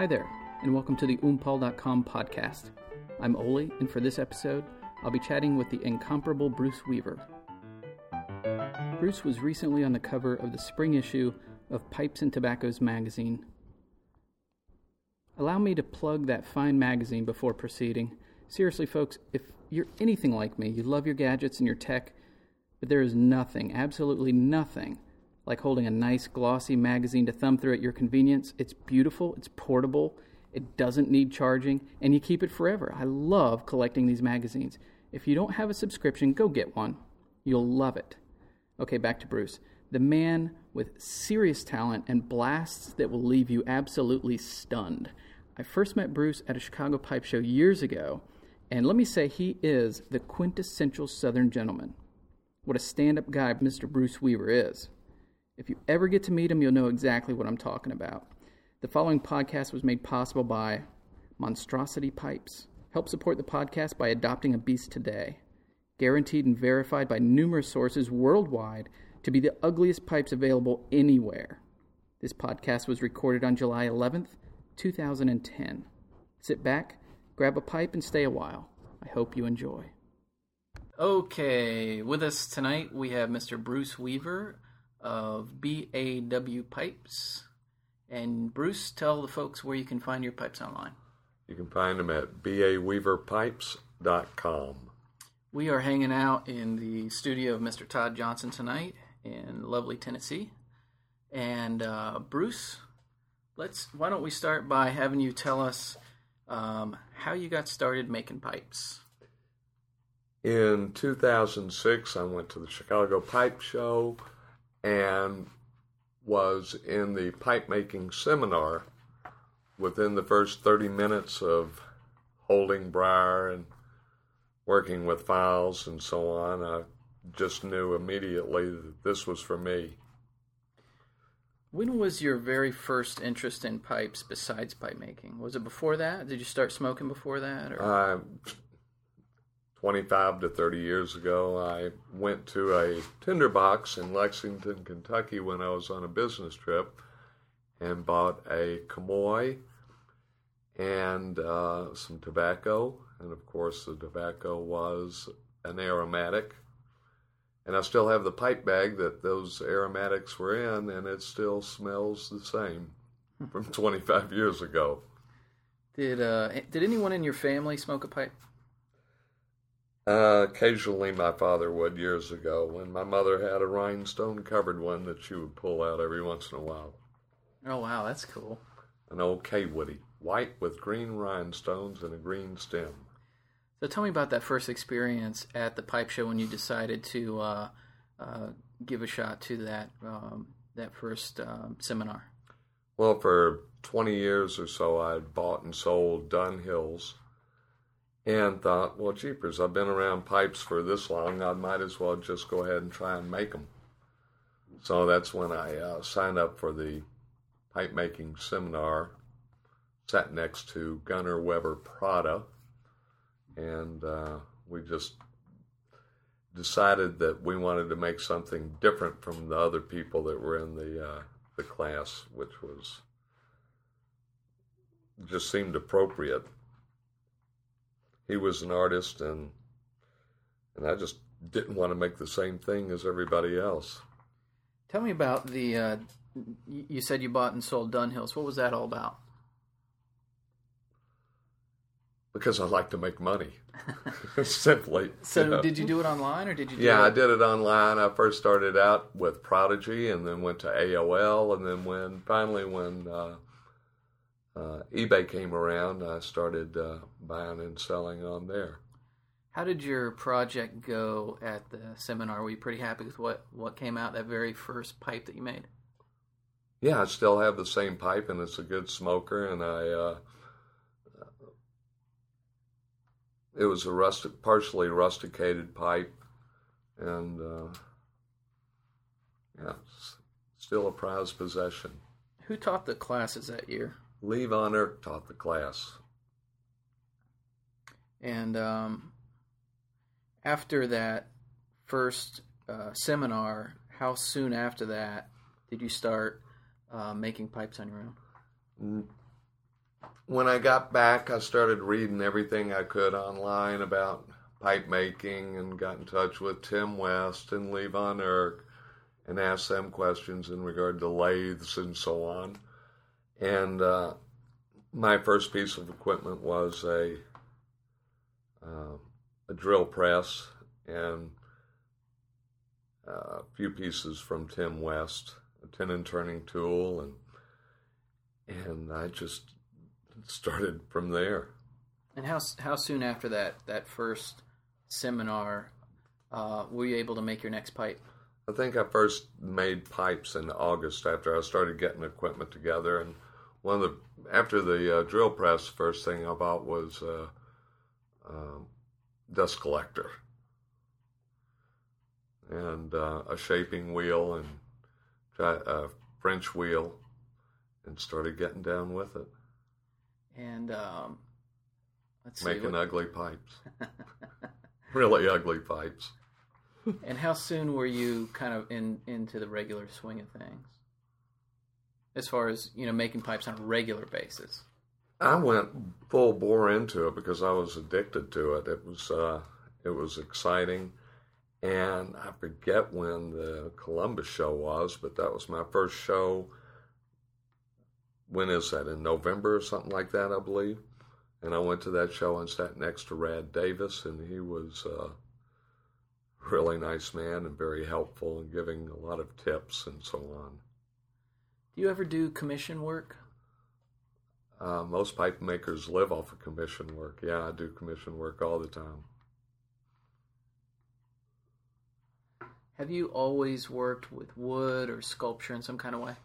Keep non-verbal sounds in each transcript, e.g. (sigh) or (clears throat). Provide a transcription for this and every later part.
Hi there, and welcome to the oompal.com podcast. I'm Oli, and for this episode, I'll be chatting with the incomparable Bruce Weaver. Bruce was recently on the cover of the spring issue of Pipes and Tobaccos magazine. Allow me to plug that fine magazine before proceeding. Seriously, folks, if you're anything like me, you love your gadgets and your tech, but there is nothing, absolutely nothing, like holding a nice glossy magazine to thumb through at your convenience. It's beautiful, it's portable, it doesn't need charging, and you keep it forever. I love collecting these magazines. If you don't have a subscription, go get one. You'll love it. Okay, back to Bruce. The man with serious talent and blasts that will leave you absolutely stunned. I first met Bruce at a Chicago pipe show years ago, and let me say he is the quintessential Southern gentleman. What a stand up guy Mr. Bruce Weaver is. If you ever get to meet him, you'll know exactly what I'm talking about. The following podcast was made possible by Monstrosity Pipes. Help support the podcast by adopting a beast today. Guaranteed and verified by numerous sources worldwide to be the ugliest pipes available anywhere. This podcast was recorded on July 11th, 2010. Sit back, grab a pipe, and stay a while. I hope you enjoy. Okay, with us tonight we have Mr. Bruce Weaver of BAW Pipes. And Bruce, tell the folks where you can find your pipes online. You can find them at baweaverpipes.com. We are hanging out in the studio of Mr. Todd Johnson tonight in lovely Tennessee. And uh, Bruce, let's why don't we start by having you tell us um, how you got started making pipes? In 2006, I went to the Chicago Pipe Show and was in the pipe making seminar within the first 30 minutes of holding briar and working with files and so on. I just knew immediately that this was for me. When was your very first interest in pipes besides pipe making? Was it before that? Did you start smoking before that? Or? Uh, 25 to 30 years ago, I went to a tinderbox in Lexington, Kentucky when I was on a business trip and bought a Comoy and uh, some tobacco. And of course, the tobacco was an aromatic. And I still have the pipe bag that those aromatics were in, and it still smells the same from 25 years ago. Did uh, did anyone in your family smoke a pipe? Uh, occasionally, my father would years ago when my mother had a rhinestone covered one that she would pull out every once in a while. Oh wow, that's cool. An old Kaywoodie, white with green rhinestones and a green stem. So tell me about that first experience at the pipe show when you decided to uh, uh, give a shot to that um, that first um, seminar. Well, for 20 years or so, I'd bought and sold Dunhills and thought, well, jeepers, I've been around pipes for this long, I might as well just go ahead and try and make them. So that's when I uh, signed up for the pipe making seminar, sat next to Gunnar Weber Prada, and uh, we just decided that we wanted to make something different from the other people that were in the uh, the class, which was just seemed appropriate he was an artist and and I just didn't want to make the same thing as everybody else. Tell me about the. Uh, you said you bought and sold Dunhills. What was that all about? Because I like to make money, (laughs) simply. (laughs) So, you know. did you do it online or did you? yeah, it? I did it online. I first started out with Prodigy, and then went to AOL, and then when finally when uh, uh, eBay came around, I started uh, buying and selling on there. How did your project go at the seminar? Were you pretty happy with what, what came out, that very first pipe that you made? Yeah, I still have the same pipe, and it's a good smoker, and I. Uh, it was a rustic, partially rusticated pipe, and uh, yeah, still a prized possession. Who taught the classes that year? Lee Von Erck taught the class. And um, after that first uh, seminar, how soon after that did you start uh, making pipes on your own? when I got back, I started reading everything I could online about pipe making and got in touch with Tim West and Lee Von Erck and asked them questions in regard to lathes and so on. And uh, my first piece of equipment was a uh, a drill press and uh, a few pieces from Tim West, a tenon turning tool, and and I just started from there. And how how soon after that that first seminar uh, were you able to make your next pipe? I think I first made pipes in August after I started getting equipment together, and one of the after the uh, drill press, first thing I bought was uh, um, dust collector and uh, a shaping wheel and a French wheel, and started getting down with it. And um, let's making see, what... ugly pipes, (laughs) really ugly pipes. and how soon were you kind of in into the regular swing of things, as far as you know, making pipes on a regular basis? I went full bore into it because I was addicted to it. It was uh, it was exciting, and I forget when the Columbus show was, but that was my first show. When is that? In November or something like that, I believe. And I went to that show and sat next to Rad Davis, and he was uh, a really nice man and very helpful and giving a lot of tips and so on. You ever do commission work? Uh, most pipe makers live off of commission work. Yeah, I do commission work all the time. Have you always worked with wood or sculpture in some kind of way?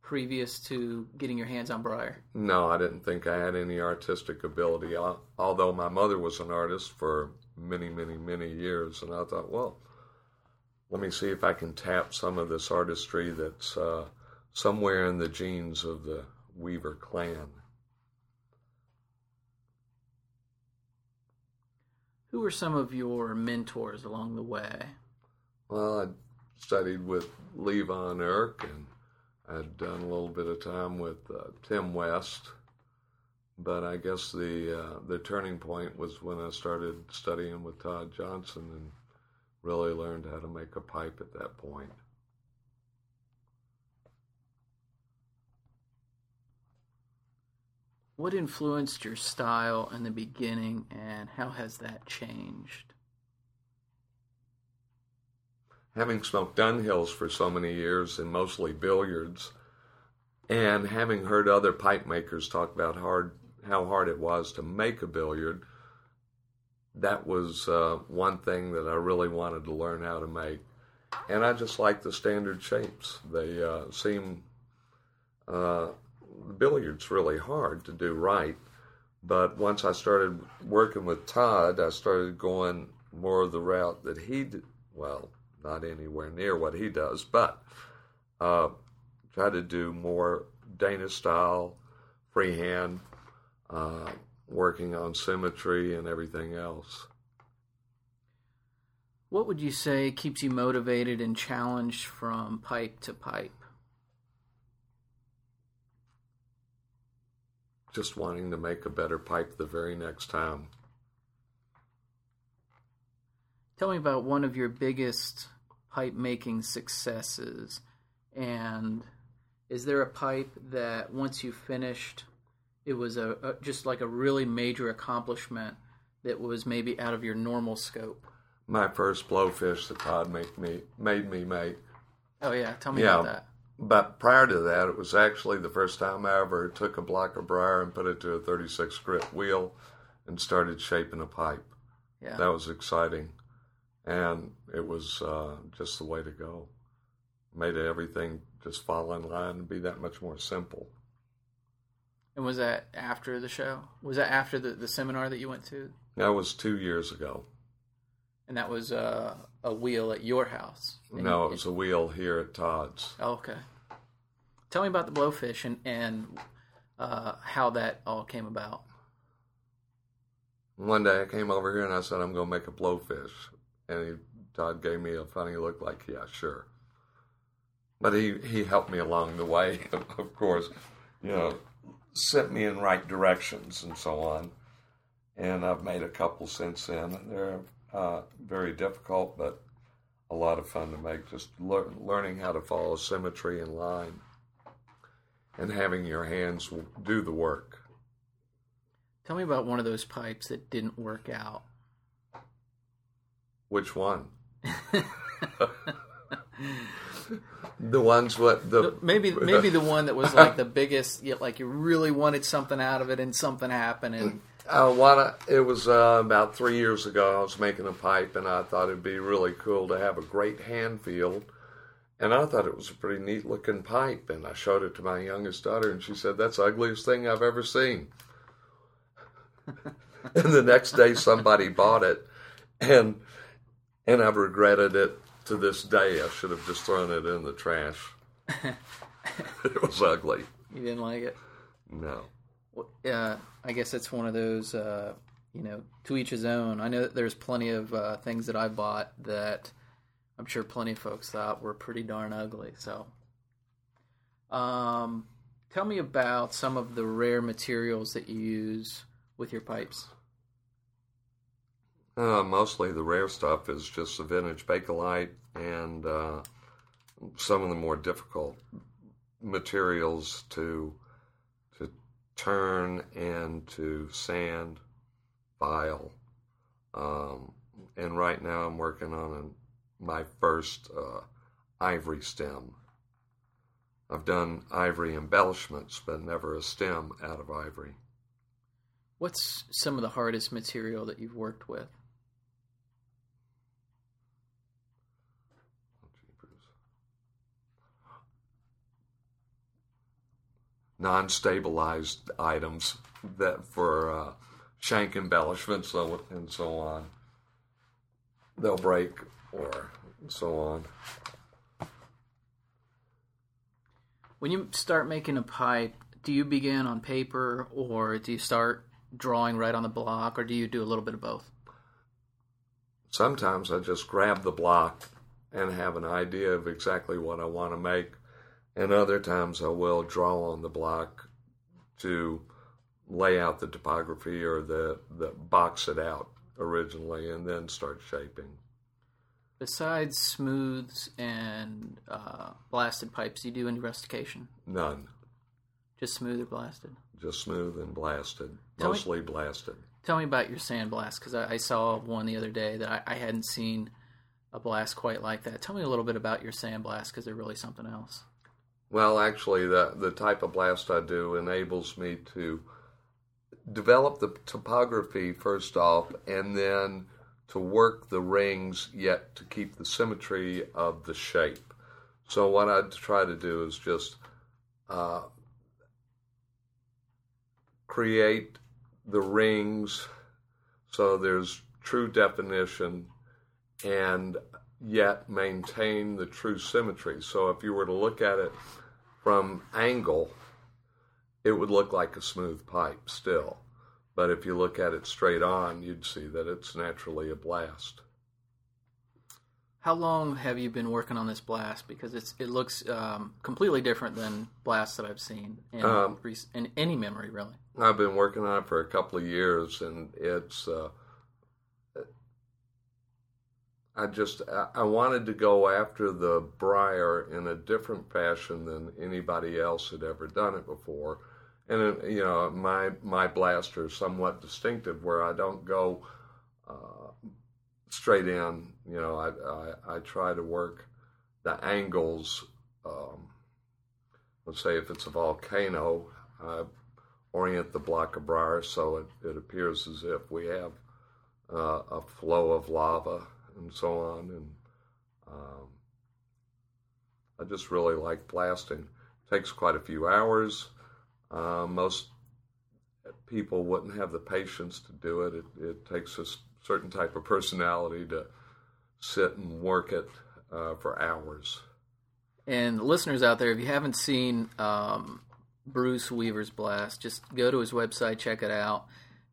Previous to getting your hands on Briar? No, I didn't think I had any artistic ability. Although my mother was an artist for many, many, many years, and I thought, well, let me see if I can tap some of this artistry that's uh, somewhere in the genes of the Weaver clan. Who were some of your mentors along the way? Well, I studied with Lee Von Erck, and I'd done a little bit of time with uh, Tim West. But I guess the uh, the turning point was when I started studying with Todd Johnson and really learned how to make a pipe at that point. What influenced your style in the beginning and how has that changed? Having smoked Dunhills for so many years and mostly billiards, and having heard other pipe makers talk about hard how hard it was to make a billiard, that was uh, one thing that I really wanted to learn how to make. And I just like the standard shapes. They uh, seem uh, billiard's really hard to do right. But once I started working with Todd, I started going more of the route that he did. Well, not anywhere near what he does, but uh, try to do more Dana style, freehand, uh, working on symmetry and everything else. What would you say keeps you motivated and challenged from pipe to pipe? just wanting to make a better pipe the very next time. Tell me about one of your biggest pipe making successes. And is there a pipe that once you finished, it was a, a, just like a really major accomplishment that was maybe out of your normal scope? My first blowfish that Todd made me made me make. Oh yeah, tell me yeah, about that. But prior to that, it was actually the first time I ever took a block of briar and put it to a 36 grit wheel and started shaping a pipe. Yeah. That was exciting. And it was uh, just the way to go. Made everything just fall in line and be that much more simple. And was that after the show? Was that after the, the seminar that you went to? That was two years ago. And that was uh, a wheel at your house? No, it was a wheel here at Todd's. Oh, okay. Tell me about the blowfish and, and uh, how that all came about. One day I came over here and I said, I'm going to make a blowfish. And he, Todd gave me a funny look like, yeah, sure. But he, he helped me along the way, (laughs) of course. You know, sent me in right directions and so on. And I've made a couple since then. They're uh, very difficult, but a lot of fun to make. Just lear- learning how to follow symmetry and line, and having your hands do the work. Tell me about one of those pipes that didn't work out. Which one? (laughs) (laughs) the ones what the maybe maybe the one that was like the biggest yet like you really wanted something out of it and something happened and (clears throat) I wanna, it was uh, about three years ago. I was making a pipe, and I thought it'd be really cool to have a great hand feel. And I thought it was a pretty neat looking pipe. And I showed it to my youngest daughter, and she said, "That's the ugliest thing I've ever seen." (laughs) and the next day, somebody bought it, and and I've regretted it to this day. I should have just thrown it in the trash. (laughs) it was ugly. you didn't like it. No. Well, uh, I guess it's one of those, uh, you know, to each his own. I know that there's plenty of uh, things that I bought that I'm sure plenty of folks thought were pretty darn ugly. So, um, tell me about some of the rare materials that you use with your pipes. Uh, mostly the rare stuff is just the vintage Bakelite and uh, some of the more difficult materials to to turn and to sand, file. Um, and right now I'm working on my first uh, ivory stem. I've done ivory embellishments, but never a stem out of ivory. What's some of the hardest material that you've worked with? Non-stabilized items that for uh, shank embellishments and so on. They'll break or so on. When you start making a pipe, do you begin on paper or do you start drawing right on the block or do you do a little bit of both? Sometimes I just grab the block and have an idea of exactly what I want to make and other times I will draw on the block to lay out the topography or the, the box it out originally and then start shaping. Besides smooths and uh, blasted pipes, do you do any rustication? None. Just smooth or blasted? Just smooth and blasted. Tell me- Mostly blasted. Tell me about your sandblast because I, I saw one the other day that I, I hadn't seen a blast quite like that. Tell me a little bit about your sandblast because they're really something else. Well, actually, the the type of blast I do enables me to develop the topography first off, and then to work the rings, yet to keep the symmetry of the shape. So what I try to do is just uh, create the rings so there's true definition and yet maintain the true symmetry. So if you were to look at it from angle, it would look like a smooth pipe still. But if you look at it straight on, you'd see that it's naturally a blast. How long have you been working on this blast? Because it's it looks um, completely different than blasts that I've seen in, Um, in any memory, really. I've been working on it for a couple of years, and it's. Uh, I just I- wanted to go after the briar in a different fashion than anybody else had ever done it before, and uh, you know my my blaster is somewhat distinctive where I don't go uh, straight in. You know I, I I try to work the angles. Um, let's say if it's a volcano, I orient the block of briar so it, it appears as if we have uh, a flow of lava and so on. And um, I just really like blasting. It takes quite a few hours. Uh, most people wouldn't have the patience to do it. It, it takes a certain type of personality to sit and work it uh, for hours. And listeners out there, if you haven't seen um, Bruce Weaver's blast, just go to his website, check it out,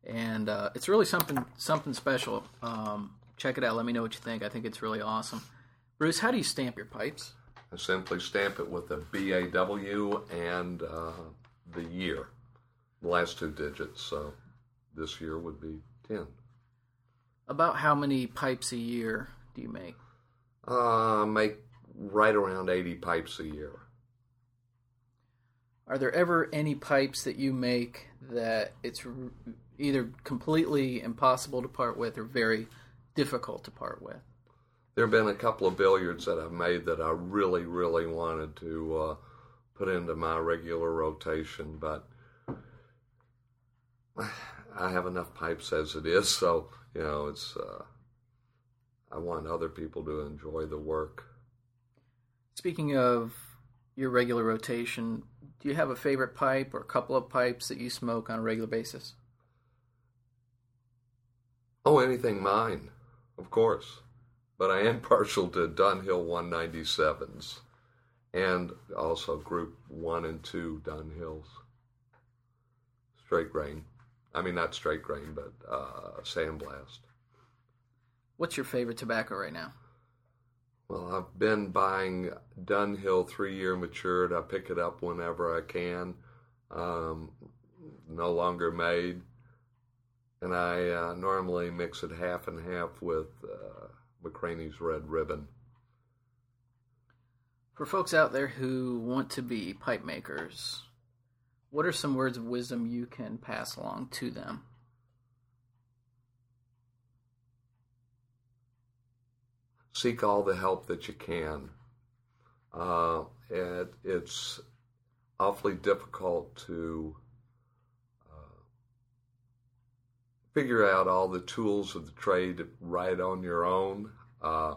and uh, it's really something something special. Um, check it out. Let me know what you think. I think it's really awesome. Bruce, how do you stamp your pipes? I simply stamp it with a BAW and uh, the year. The last two digits, so this year would be 10. About how many pipes a year do you make? Uh, make right around 80 pipes a year. Are there ever any pipes that you make that it's either completely impossible to part with or very difficult to part with? There have been a couple of billiards that I've made that I really, really wanted to uh, put into my regular rotation, but I have enough pipes as it is, so you know it's. Uh, I want other people to enjoy the work. Speaking of your regular rotation, do you have a favorite pipe or a couple of pipes that you smoke on a regular basis? Oh, anything mine, of course. But I am (laughs) partial to Dunhill 197s and also Group 1 and 2 Dunhills. Straight grain. I mean, not straight grain, but uh, sandblast. What's your favorite tobacco right now? Well, I've been buying Dunhill three year matured. I pick it up whenever I can. Um, no longer made. And I uh, normally mix it half and half with uh, McCranie's Red Ribbon. For folks out there who want to be pipe makers, what are some words of wisdom you can pass along to them? Seek all the help that you can. Uh, it, it's awfully difficult to uh, figure out all the tools of the trade right on your own. Uh,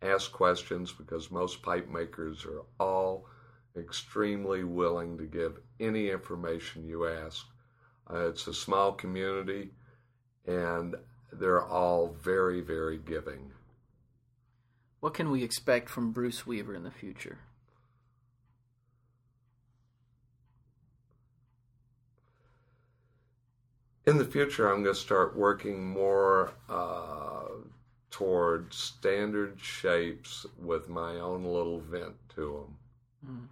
ask questions because most pipe makers are all extremely willing to give any information you ask. Uh, it's a small community and they're all very, very giving. What can we expect from Bruce Weaver in the future? In the future, I'm going to start working more uh, toward standard shapes with my own little vent to them. Mm.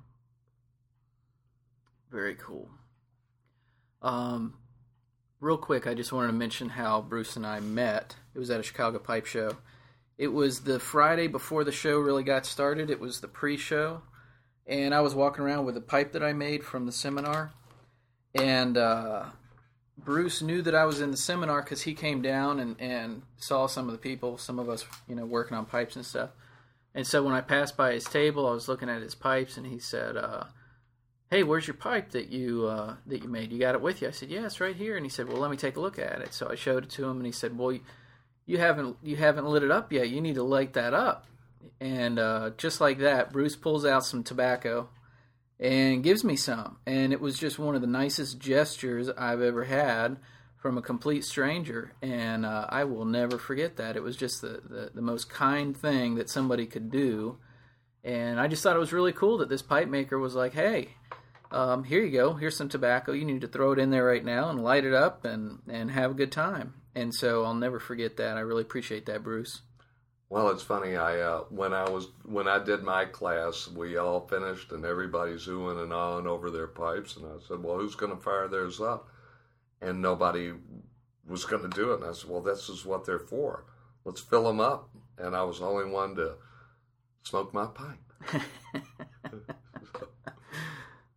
Very cool. Um, real quick, I just wanted to mention how Bruce and I met. It was at a Chicago Pipe Show. It was the Friday before the show really got started. It was the pre-show, and I was walking around with a pipe that I made from the seminar, and uh, Bruce knew that I was in the seminar because he came down and, and saw some of the people, some of us, you know, working on pipes and stuff. And so when I passed by his table, I was looking at his pipes, and he said, uh, "Hey, where's your pipe that you uh, that you made? You got it with you?" I said, "Yeah, it's right here." And he said, "Well, let me take a look at it." So I showed it to him, and he said, "Well." You, haven't you haven't lit it up yet. You need to light that up. And uh, just like that, Bruce pulls out some tobacco and gives me some. And it was just one of the nicest gestures I've ever had from a complete stranger. And uh, I will never forget that. It was just the, the, the most kind thing that somebody could do. And I just thought it was really cool that this pipe maker was like, hey, um, here you go. Here's some tobacco. You need to throw it in there right now and light it up and, and have a good time and so I'll never forget that. I really appreciate that, Bruce. Well, it's funny. I uh, when I was when I did my class, we all finished, and everybody's oohing and ahhing over their pipes, and I said, "Well, who's going to fire theirs up?" And nobody was going to do it. And I said, "Well, this is what they're for. Let's fill them up." And I was the only one to smoke my pipe. (laughs)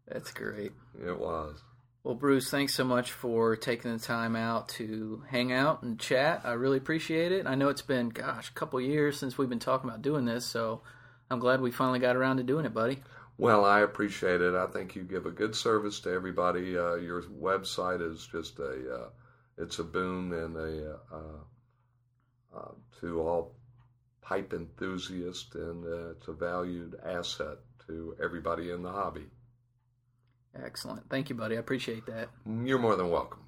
That's great. It was. Well, Bruce, thanks so much for taking the time out to hang out and chat. I really appreciate it. I know it's been, gosh, a couple years since we've been talking about doing this, so I'm glad we finally got around to doing it, buddy. Well, I appreciate it. I think you give a good service to everybody. Uh, your website is just a, uh, it's a boon and a uh, uh to all pipe enthusiasts, and uh, it's a valued asset to everybody in the hobby. Excellent. Thank you, buddy. I appreciate that. You're more than welcome.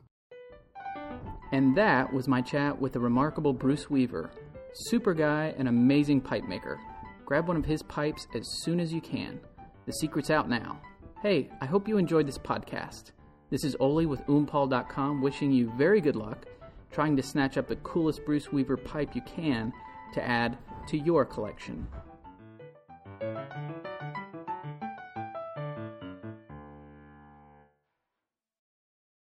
And that was my chat with the remarkable Bruce Weaver. Super guy and amazing pipe maker. Grab one of his pipes as soon as you can. The secret's out now. Hey, I hope you enjoyed this podcast. This is Oli with oompal.com wishing you very good luck trying to snatch up the coolest Bruce Weaver pipe you can to add to your collection.